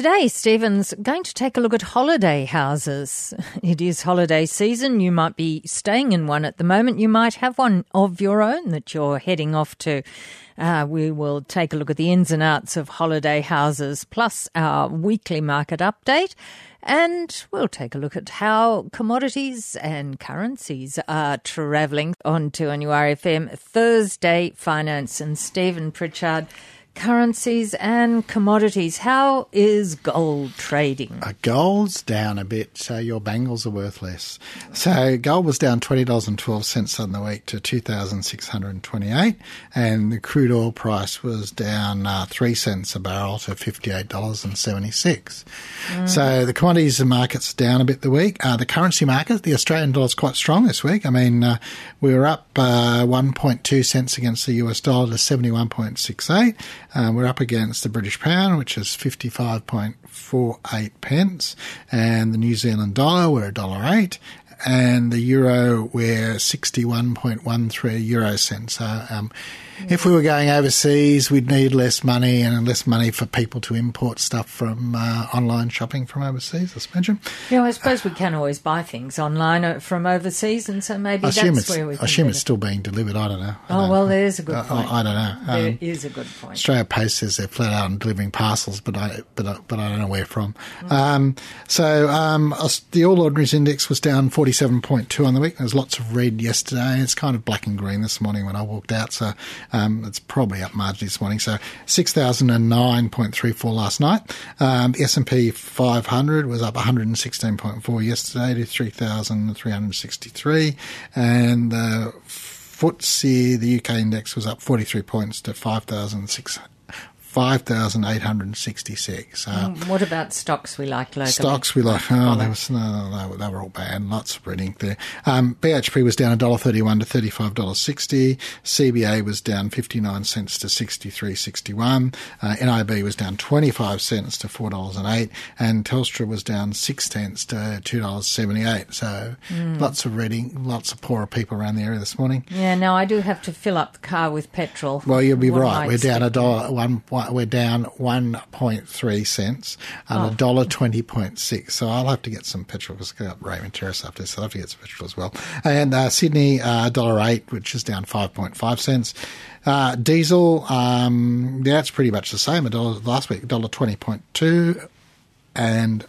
Today, Stephen's going to take a look at holiday houses. It is holiday season. You might be staying in one at the moment. You might have one of your own that you're heading off to. Uh, we will take a look at the ins and outs of holiday houses, plus our weekly market update. And we'll take a look at how commodities and currencies are travelling on 2NURFM Thursday Finance and Stephen Pritchard currencies and commodities. How is gold trading? Uh, gold's down a bit, so your bangles are worth less. So gold was down twenty dollars and twelve cents on the week to two thousand six hundred and twenty-eight, and the crude oil price was down uh, three cents a barrel to fifty-eight dollars and seventy-six. Mm. So the commodities market's down a bit the week. Uh, the currency market, the Australian dollar is quite strong this week. I mean, uh, we were up uh, one point two cents against the US dollar to seventy-one point six eight. Um, we're up against the British pound, which is 55.48 pence, and the New Zealand dollar, we're a dollar eight, and the euro, we're 61.13 euro cents. So, um, if we were going overseas, we'd need less money and less money for people to import stuff from uh, online shopping from overseas, I imagine. Yeah, I suppose we can always buy things online uh, from overseas, and so maybe I that's where we I assume it's still being delivered. I don't know. I oh, don't well, there's a good uh, point. I, I, don't know. Um, there is a good point. Australia Post says they're flat out delivering parcels, but I, but, I, but I don't know where from. Mm. Um, so um, the All Ordinaries Index was down 47.2 on the week. There's lots of red yesterday. It's kind of black and green this morning when I walked out, so um, it's probably up marginally this morning. So 6,009.34 last night. Um, S&P 500 was up 116.4 yesterday to 3,363. And the FTSE, the UK index, was up 43 points to 5,600. 5,866. Uh, mm, what about stocks we like locally? Stocks we like, oh, they, was, no, no, they were all bad. Lots of red ink there. Um, BHP was down $1.31 to $35.60. CBA was down 59 cents to 63.61. Uh, NIB was down 25 cents to $4.08. And Telstra was down 6 cents to $2.78. So mm. lots of red ink, lots of poorer people around the area this morning. Yeah, now I do have to fill up the car with petrol. Well, you'll be what right. We're down a dollar, one, one we're down 1.3 cents and a oh. dollar 20.6. So I'll have to get some petrol because I've got Raymond Terrace after this. So I'll have to get some petrol as well. And uh, Sydney, uh, dollar eight, which is down 5.5 cents. Uh, diesel, um, yeah, it's pretty much the same. A dollar last week, dollar twenty point two, and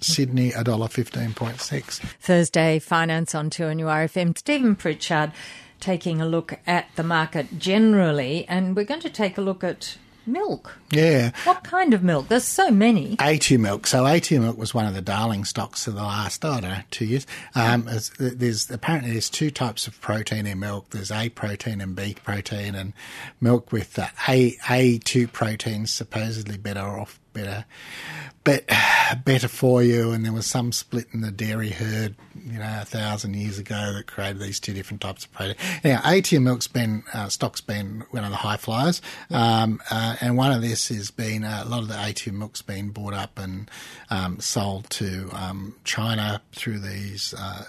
Sydney a dollar fifteen point six. Thursday finance on two NURFM. Stephen Pritchard taking a look at the market generally, and we're going to take a look at milk. Yeah. What kind of milk? There's so many. A2 milk. So A2 milk was one of the darling stocks of the last, I don't know, two years. Um, there's apparently there's two types of protein in milk. There's A protein and B protein, and milk with the A A2 protein supposedly better off better, but better for you. And there was some split in the dairy herd, you know, a thousand years ago that created these two different types of protein. Now, A2 milk's been uh, stock's been one of the high flyers, um, uh, and one of this has been uh, a lot of the A2 milk's been bought up and um, sold to um, China through these uh,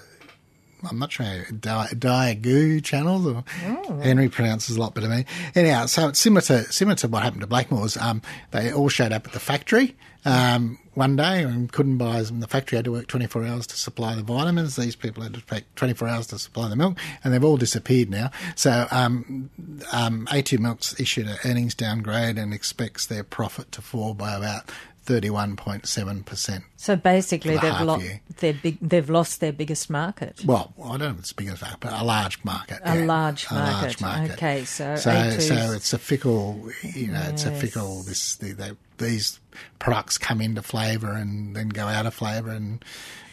I'm not sure Daigou channels. Or oh. Henry pronounces a lot better than me. Anyhow, so it's similar to similar to what happened to Blackmores. Um, they all showed up at the factory um, one day and couldn't buy them. The factory had to work 24 hours to supply the vitamins. These people had to take 24 hours to supply the milk, and they've all disappeared now. So um, um, A2 Milk's issued an earnings downgrade and expects their profit to fall by about 31.7%. So basically, the they've, lo- their big, they've lost their biggest market. Well, I don't know if it's biggest market, but a large market. A, yeah. large, market. large market. Okay, so so, so it's a fickle, you know, yes. it's a fickle. This they, they, these products come into flavour and then go out of flavour and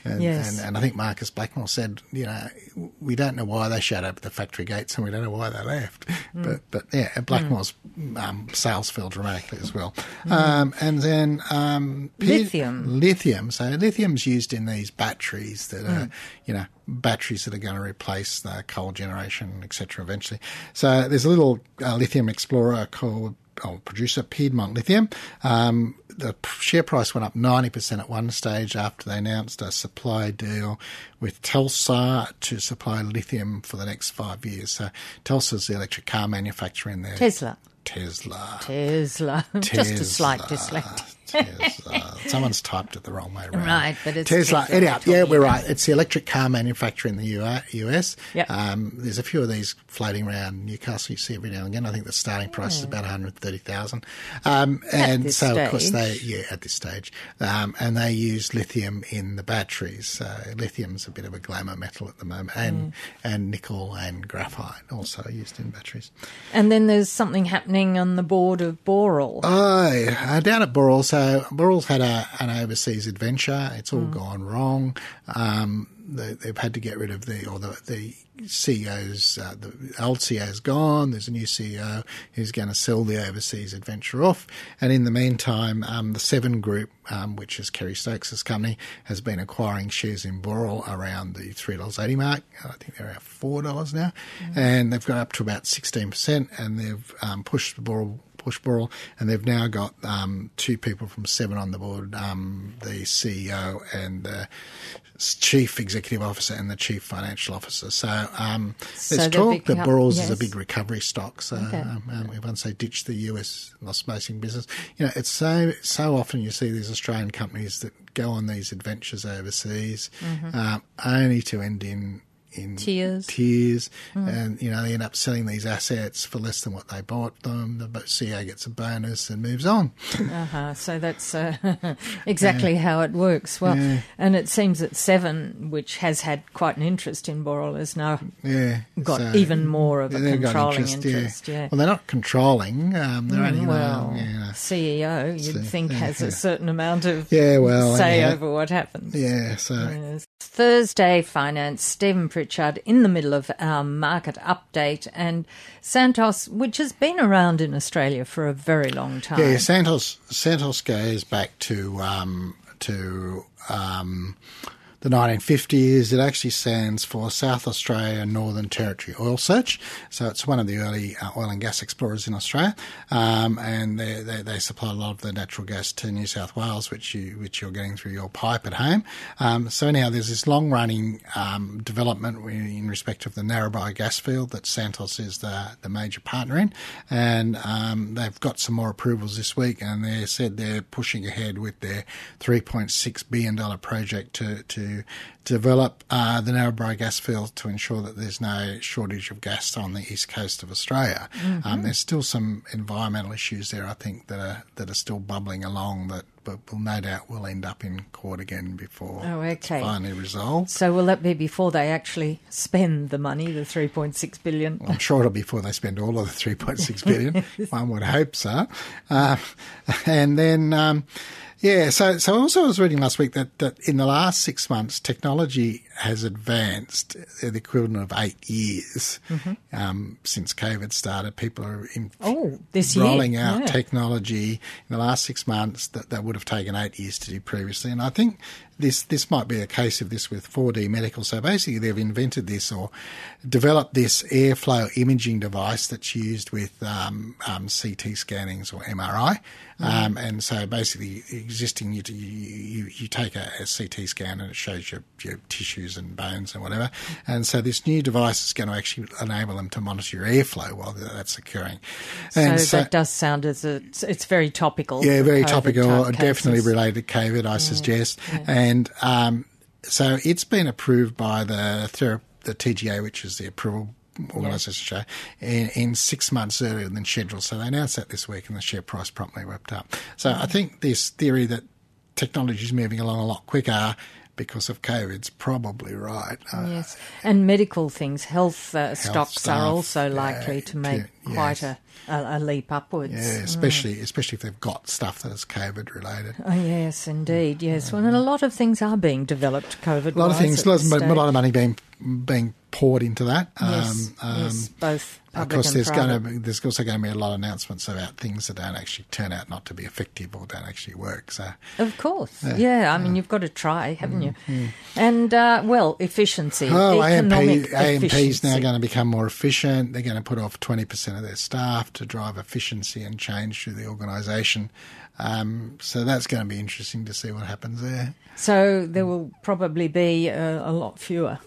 and, yes. and, and, I think Marcus Blackmore said, you know, we don't know why they shut up the factory gates and we don't know why they left. Mm. But but yeah, Blackmore's mm. um, sales fell dramatically as well. Mm. Um, and then um, lithium. Lithium. So lithium's used in these batteries that are, mm. you know, batteries that are going to replace the coal generation, etc. Eventually. So there's a little uh, lithium explorer called oh, producer Piedmont Lithium. Um, the share price went up 90% at one stage after they announced a supply deal with Telsa to supply lithium for the next five years. So Telsa's the electric car manufacturer in there. Tesla. Tesla. Tesla. Tesla. Just a slight Tesla. Someone's typed it the wrong way around. Right, but it's Tesla. Tesla Anyhow, yeah, we're right. It's the electric car manufacturer in the US. Yep. Um, there's a few of these floating around Newcastle. You see every now and again. I think the starting price is about 130,000. Um, and so, of course, they yeah, at this stage, um, and they use lithium in the batteries. So lithium's a bit of a glamour metal at the moment, Mm. and and nickel and graphite also used in batteries. And then there's something happening on the board of Boral. Oh, uh, down at Boral. So Boral's had a, an overseas adventure. It's all gone wrong. Um, they, they've had to get rid of the, or the, the CEO's, uh, the old CEO's gone. There's a new CEO who's going to sell the overseas adventure off. And in the meantime, um, the Seven Group, um, which is Kerry Stokes' company, has been acquiring shares in Boral around the $3.80 mark. I think they're at $4 now. And they've got up to about 16% and they've um, pushed Boral Push Boral, and they've now got um, two people from Seven on the board: um, the CEO and the chief executive officer and the chief financial officer. So um, So there's talk that Boral's is a big recovery stock. So Okay. um, um, once they ditch the US loss-making business, you know, it's so so often you see these Australian companies that go on these adventures overseas, um, only to end in in Tears. tears, and you know they end up selling these assets for less than what they bought them. The CEO gets a bonus and moves on. Uh-huh. So that's uh, exactly how it works. Well, Yeah. and it seems that Seven, which has had quite an interest in Boral, has now Yeah, got so- even more of a controlling interest. Yeah. Well, they're not controlling. Um, they're only Mm, well, yeah, CEO, you'd So, think, yeah, has yeah. a certain amount of Yeah, well, say yeah. over what happens. yeah. So Yes. Thursday finance, Stephen Pritchard in the middle of our market update and Santos, which has been around in Australia for a very long time. yeah, Santos Santos goes back to um, to um, the 1950s. It actually stands for South Australia Northern Territory Oil Search. So it's one of the early uh, oil and gas explorers in Australia, um, and they, they they supply a lot of the natural gas to New South Wales, which you which you're getting through your pipe at home. Um, so anyhow, there's this long running um, development in respect of the Narrabri gas field that Santos is the the major partner in, and um, they've got some more approvals this week, and they said they're pushing ahead with their 3.6 billion dollar project to to develop uh, the Narrabri gas field to ensure that there's no shortage of gas on the east coast of Australia. Um, there's still some environmental issues there, I think, that are that are still bubbling along that. But will no doubt will end up in court again before Oh, it's finally resolved. So will that be before they actually spend the money, the 3.6 billion? I'm sure it'll be before they spend all of the 3.6 billion. One would hope so. Uh, and then, um, yeah, so, so also I was reading last week that, that in the last six months, technology has advanced the equivalent of eight years um, since COVID started. People are in, Oh, this year, rolling out yeah. technology in the last six months that, that would have taken eight years to do previously. And I think this this might be a case of this with 4DMedical. So basically, they've invented this or developed this airflow imaging device that's used with um, um, CT scannings or MRI. Um, and so basically, existing, you, you, you take a, a CT scan and it shows your, your tissues and bones and whatever. And so this new device is going to actually enable them to monitor your airflow while that's occurring. So, And that does sound as a, it's, very topical. yeah, very topical, definitely cases. related to COVID, I suggest. And um, so it's been approved by the thera- the TGA, which is the approval organisation, in, in six months earlier than scheduled. So they announced that this week, and the share price promptly whipped up. So I think this theory that technology is moving along a lot quicker because of COVID's probably right. Uh, Yes, and medical things, health, uh, stocks stuff, are also likely to make yeah, quite yes. a, a, leap upwards. yeah, especially especially if they've got stuff that is COVID related. Oh, yes, indeed, yes. Well, and a lot of things are being developed COVID. A lot of things, a lot of, a lot of money being being poured into that. Yes, Um, um, yes, both Of course, there's private. going to be, there's also going to be a lot of announcements about things that don't actually turn out not to be effective or don't actually work. So Of course, yeah. I mean, you've got to try, haven't you? Mm, And uh, well, efficiency, Oh, AMP, economic AMP's now going to become more efficient. They're going to put off 20% of their staff to drive efficiency and change through the organisation. Um, so that's going to be interesting to see what happens there. So there will probably be uh, a lot fewer,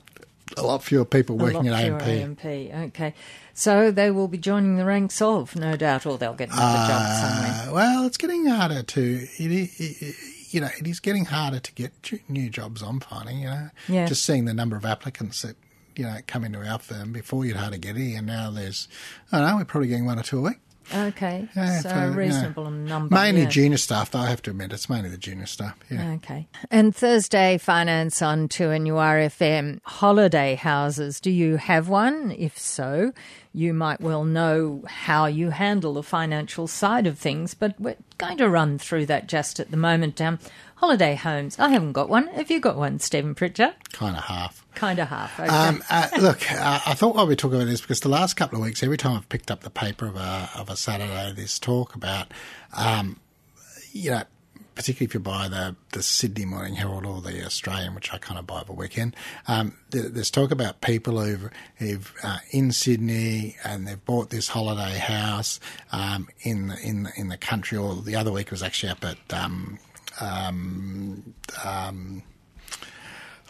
A lot fewer people a working lot at fewer AMP. AMP. Okay, so they will be joining the ranks of, no doubt, or they'll get another job somewhere. Uh, well, it's getting harder to. It, it, it, you know, it is getting harder to get new jobs. I'm finding, you know, Yeah. just seeing the number of applicants that you know come into our firm. Before you'd hardly get any, and now there's, I don't know, we're probably getting one or two a week. Okay, Yeah, so know, reasonable number. Mainly yeah. junior staff, though. I have to admit, it's mainly the junior staff. Yeah. Okay. And Thursday finance on 2NURFM holiday houses. Do you have one? If so, you might well know how you handle the financial side of things, but we're going to run through that just at the moment. Um, holiday homes. I haven't got one. Have you got one, Stephen Pritchard? Kind of half. Kind of half. Okay. Um, uh, look, uh, I thought why we talk about this because the last couple of weeks, every time I've picked up the paper of a of a Saturday, there's talk about, um, you know, particularly if you buy the the Sydney Morning Herald or the Australian, which I kind of buy every weekend. Um, there's talk about people who've, who've uh, in Sydney and they've bought this holiday house um, in the, in the, in the country. Or the other week was actually up at. Um, um, um,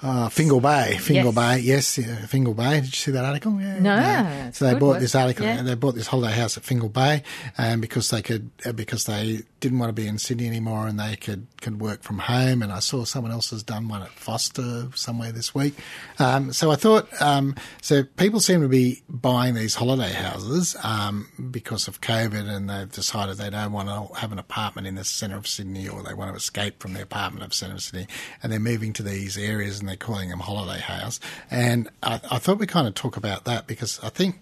uh, Fingal Bay, Fingal Yes. Bay, yes, yeah, Fingal Bay. Did you see that article? Yeah, No, yeah. So they bought this article. Yeah. They bought this holiday house at Fingal Bay, um, because they could, uh, because they didn't want to be in Sydney anymore, and they could could work from home. And I saw someone else has done one at Forster somewhere this week. Um, so I thought, um, so people seem to be buying these holiday houses um, because of COVID, and they've decided they don't want to have an apartment in the centre of Sydney, or they want to escape from the apartment of centre of Sydney, and they're moving to these areas, and they're calling them holiday house. And I, I thought we kind of talk about that because I think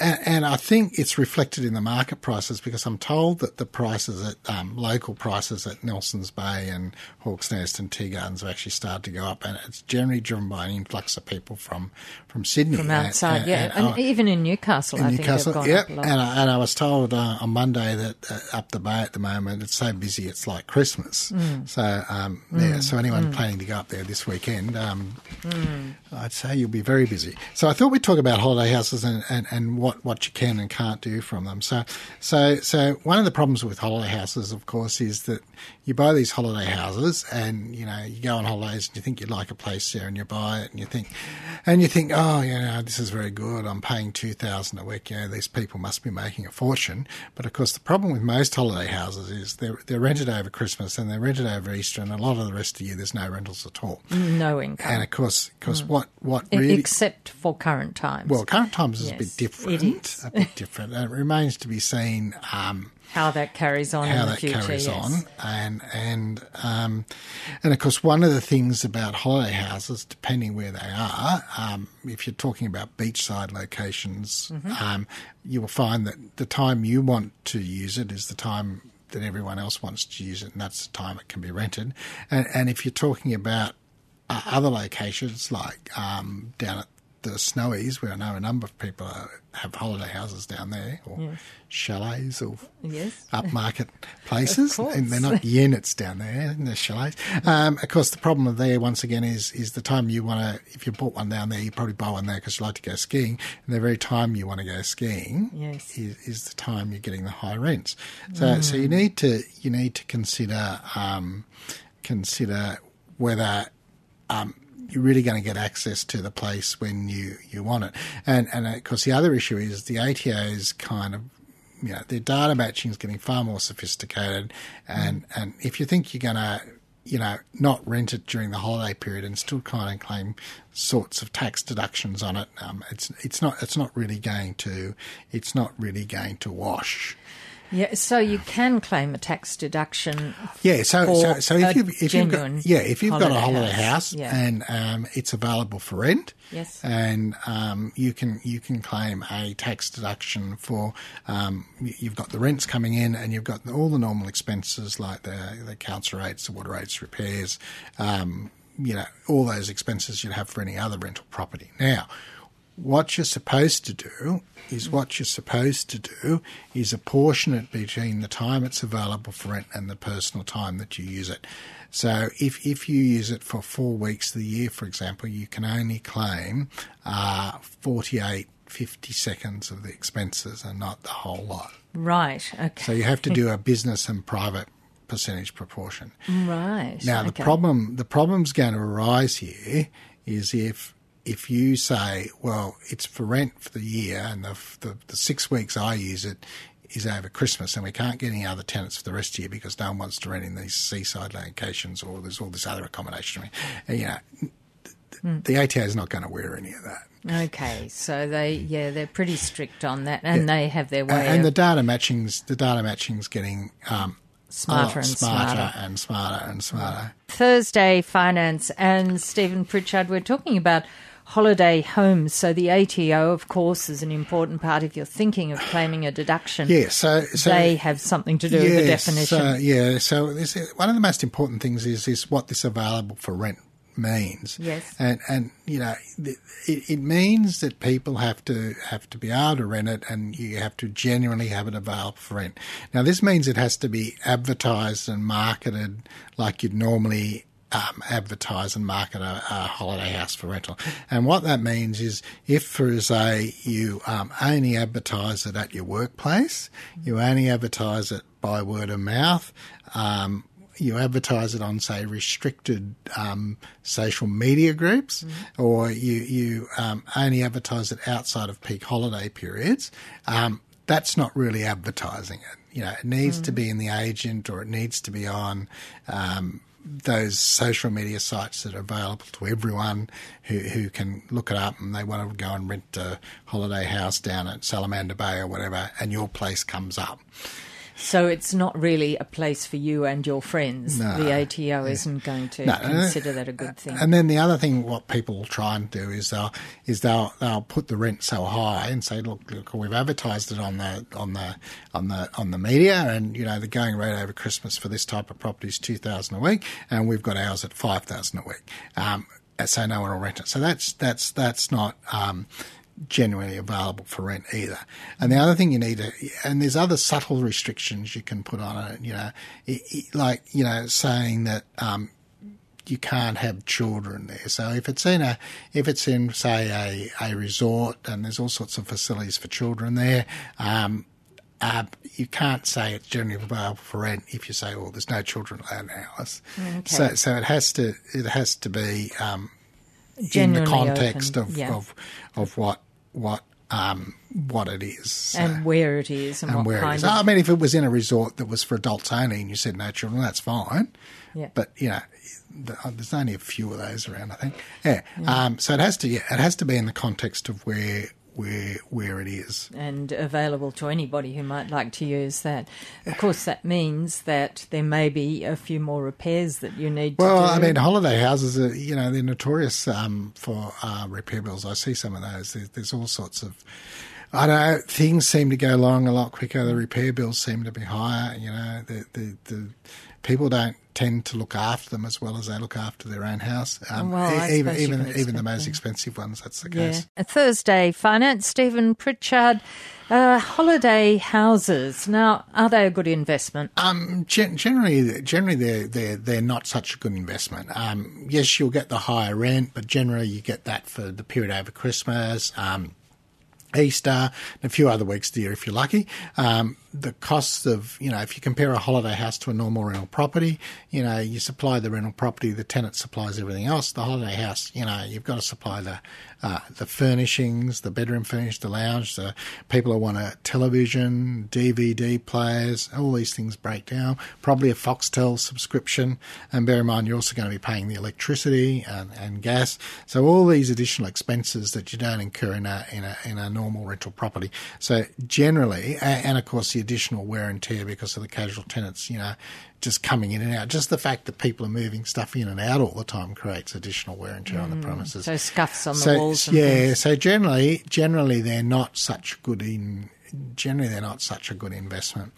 and, and I think it's reflected in the market prices because I'm told that the prices at um, local prices at Nelson's Bay and Hawks Nest and Tea Gardens have actually started to go up, and it's generally driven by an influx of people from from Sydney, From outside, and- yeah. and And, I- even in Newcastle, in I Newcastle. think they've gone Yep, up a lot. and I, and I was told uh, on Monday that uh, up the bay at the moment it's so busy it's like Christmas. Mm. So um, yeah, so anyone planning to go up there this weekend, um, Mm. I'd say you'll be very busy. So I thought we'd talk about holiday houses and, and, what, what you can and can't do from them. So so so one of the problems with holiday houses, of course, is that you buy these holiday houses and you know you go on holidays and you think you'd like a place there and you buy it and you think and you think oh you know this is very good I'm paying two thousand a week you know these people must be making a fortune but of course the problem with most holiday houses is they're they're rented over Christmas and they're rented over Easter and a lot of the rest of the year there's no rentals at all no income. and of course because mm. what what E- really Except for current times. well current times is a Yes, bit it different is. a bit different and it remains to be seen um, how that carries on how in the that future. carries yes. on, and and um, and of course one of the things about holiday houses, depending where they are, um, if you're talking about beachside locations, Mm-hmm. um, you will find that the time you want to use it is the time that everyone else wants to use it, and that's the time it can be rented. And and if you're talking about uh, other locations like um, down at the Snowies, where I know a number of people have holiday houses down there, or chalets, or Yes. upmarket places, course. and they're not units down there, they're chalets. Um, of course, the problem there, once again, is is the time you want to. If you bought one down there, you probably buy one there because you like to go skiing, and the very time you want to go skiing Yes. is, is the time you're getting the high rents. So, so you need to you need to consider um, consider whether um, you're really going to get access to the place when you, you want it. And and of course the other issue is the ATO's kind of you know their data matching is getting far more sophisticated, and and if you think you're going to you know not rent it during the holiday period and still kind of claim sorts of tax deductions on it, um, it's it's not it's not really going to it's not really going to wash. Yeah, so you can claim a tax deduction. Yeah, so for so, so if you if you've got yeah if you've got a holiday holiday house, house, yeah. and um, it's available for rent, Yes. and um, you can you can claim a tax deduction for um, you've got the rents coming in, and you've got all the normal expenses like the the council rates, the water rates, repairs, um, you know all those expenses you'd have for any other rental property. Now, what you're supposed to do is what you're supposed to do is apportion it between the time it's available for rent and the personal time that you use it. So if, if you use it for four weeks of the year, for example, you can only claim uh, 48, 50 seconds of the expenses and not the whole lot. Right. Okay. So you have to do a business and private percentage proportion. right. Now the okay. problem the problem's going to arise here is if if you say, well, it's for rent for the year, and the the, the six weeks I use it is over Christmas, and we can't get any other tenants for the rest of the year because no one wants to rent in these seaside locations or there's all this other accommodation. And, you know, mm. the ATO is not going to wear any of that. Okay, so they yeah they're pretty strict on that, and yeah. they have their way. And, of... the data matching's the data matching's getting um, smarter and smarter, smarter and smarter and smarter. Thursday finance and Stephen Pritchard. We're talking about holiday homes. So the ATO, of course, is an important part if you're thinking of claiming a deduction. Yeah, so, so they have something to do yeah, with the definition. So, yeah, so this, one of the most important things is is what this available for rent means. Yes. And and you know it, it means that people have to have to be able to rent it, and you have to genuinely have it available for rent. Now this means it has to be advertised and marketed like you'd normally um, advertise and market a, a, holiday house for rental. And what that means is if, for say, you um, only advertise it at your workplace, you only advertise it by word of mouth, um, you advertise it on, say, restricted um, social media groups, mm-hmm. or you you um, only advertise it outside of peak holiday periods. Um, that's not really advertising it. You know, it needs mm-hmm. to be in the agent, or it needs to be on um, those social media sites that are available to everyone who, who can look it up and they want to go and rent a holiday house down at Salamander Bay or whatever, and your place comes up. So it's not really a place for you and your friends. No, the ATO isn't going to no, consider that a good thing. And then the other thing, what people try and do is they'll is they'll they'll put the rent so high and say, look, look, we've advertised it on the on the on the on the media, and you know the going rate over Christmas for this type of property is two thousand a week, and we've got ours at five thousand a week. Um, so no one will rent it. So that's that's that's not. Um, genuinely available for rent either. And the other thing you need to, and there's other subtle restrictions you can put on it, you know, it, it, like, you know, saying that, um, you can't have children there. So if it's in a, if it's in say a, a resort and there's all sorts of facilities for children there, um, uh, you can't say it's generally available for rent if you say, "Well, there's no children allowed in our house." Okay. So, so it has to it has to be um, in the context open. of, yeah. of of what what um, what it is and where it is and, and where it is. Of... I mean, if it was in a resort that was for adults only, and you said no children, that's fine. Yeah. But you know, uh, there's only a few of those around. I think. Yeah. yeah. Um, so it has to. Yeah, it has to be in the context of where where where it is and available to anybody who might like to use that. Of course, that means that there may be a few more repairs that you need. Well, I mean, holiday houses are you know they're notorious um, for uh, repair bills. I see some of those. There's, there's all sorts of. I don't know. Things seem to go along a lot quicker. The repair bills seem to be higher. You know, the the, the people don't tend to look after them as well as they look after their own house. Um, well, even even even the most expensive ones, that's the case. Thursday finance, Stephen Pritchard. Uh, holiday houses. Now, are they a good investment? Um, gen- generally, generally they're they're they're not such a good investment. Um, yes, you'll get the higher rent, but generally you get that for the period over Christmas. Um, Easter, and a few other weeks of the year if you're lucky. Um, the costs of, you know, if you compare a holiday house to a normal rental property, you know, you supply the rental property, the tenant supplies everything else. The holiday house, you know, you've got to supply the uh, the furnishings, the bedroom furnish, the lounge, the people who want a television, DVD players, all these things break down. Probably a Foxtel subscription, and bear in mind you're also going to be paying the electricity and, and gas. So all these additional expenses that you don't incur in a in a in a normal rental property. So generally, and of course the additional wear and tear because of the casual tenants, you know, just coming in and out. Just the fact that people are moving stuff in and out all the time creates additional wear and tear mm, on the mm. premises. So scuffs on the so, walls. yeah. Things. So generally, generally they're not such good in. Generally, they're not such a good investment.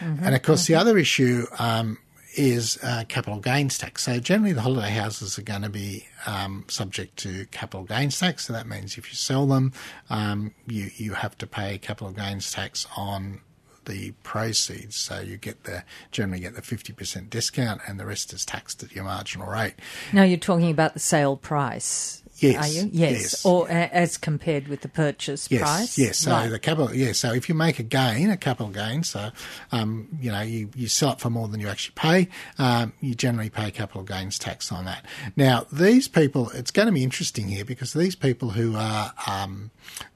Mm-hmm, and of course, mm-hmm. the other issue um, is uh, capital gains tax. So generally, the holiday houses are going to be um, subject to capital gains tax. So that means if you sell them, um, you you have to pay capital gains tax on the proceeds. So you get the generally get the fifty percent discount, and the rest is taxed at your marginal rate. Now you're talking about the sale price. Yes. Are you? Yes. yes. Or as compared with the purchase yes. price? Yes. So right. the capital, yes. So if you make a gain, a capital gain, so, um, you know, you, you sell it for more than you actually pay, um, you generally pay capital gains tax on that. Now, these people, it's going to be interesting here because these people who are, um,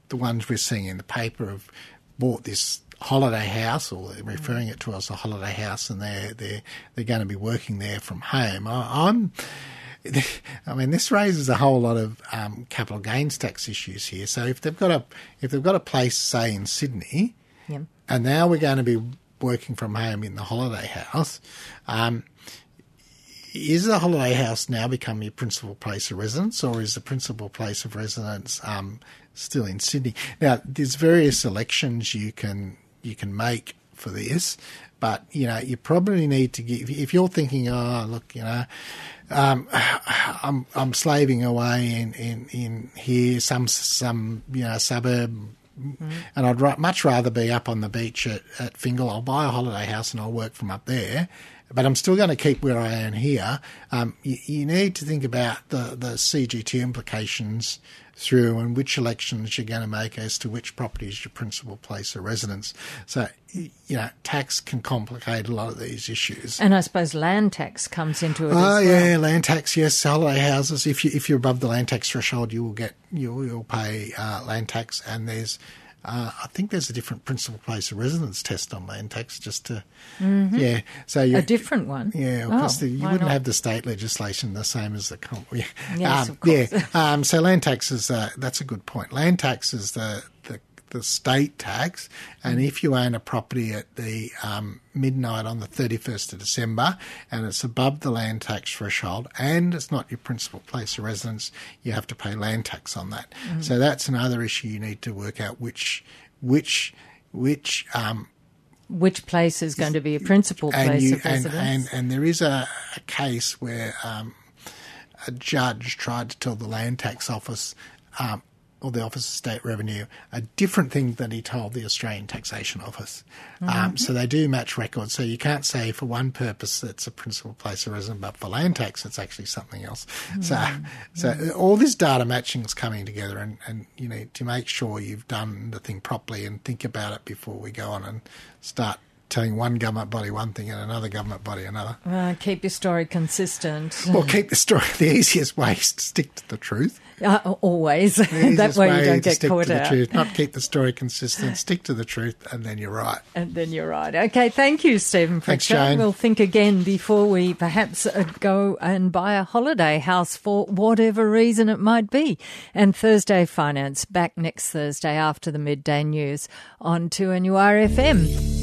the ones we're seeing in the paper have bought this holiday house, or they're referring it to as a holiday house, and they're they're they're going to be working there from home. I, am I mean, this raises a whole lot of um, capital gains tax issues here. So if they've got a if they've got a place, say in Sydney, yeah. and now we're going to be working from home in the holiday house. Um, is the holiday house now become your principal place of residence, or is the principal place of residence um, still in Sydney? Now, there's various elections you can you can make for this, but you know you probably need to give if you're thinking, oh look, you know, um, I'm I'm slaving away in, in, in here some some you know suburb. Mm-hmm. And I'd much rather be up on the beach at, at Fingal. I'll buy a holiday house and I'll work from up there but I'm still going to keep where I am here. Um, you, you, need to think about the, the CGT implications through and which elections you're going to make as to which property is your principal place of residence. So, you know, tax can complicate a lot of these issues. And I suppose land tax comes into it. Oh well. yeah, land tax. Yes, holiday houses. If you if you're above the land tax threshold, you will get you will pay uh, land tax, and there's uh, I think there's a different principal place of residence test on land tax, just to mm-hmm. yeah. So a different one. Yeah, because oh, you wouldn't not? have the state legislation the same as the yeah. Yes, um, yeah. Um, so land tax is uh, that's a good point. Land tax is the the the state tax, and if you own a property at the um, midnight on the 31st of December and it's above the land tax threshold and it's not your principal place of residence, you have to pay land tax on that. Mm-hmm. So that's another issue you need to work out which which which um, which place is going to be a principal place you, of residence. And, and, and there is a, a case where um, a judge tried to tell the land tax office um, or the Office of State Revenue a different thing than he told the Australian Taxation Office. Um, mm-hmm. Um, so they do match records. So you can't say for one purpose it's a principal place of residence, but for land tax it's actually something else. Mm-hmm. So, so all this data matching is coming together, and, and you need to make sure you've done the thing properly and think about it before we go on and start telling one government body one thing and another government body another. Uh, keep your story consistent. Well, keep the story. The easiest way is to stick to the truth. Uh, always. that way, way you don't get caught out. Truth, not keep the story consistent. Stick to the truth, and then you're right. And then you're right. Okay, thank you, Stephen Thanks, Jane. We'll think again before we perhaps uh, go and buy a holiday house for whatever reason it might be. And Thursday Finance back next Thursday after the midday news on 2NURFM.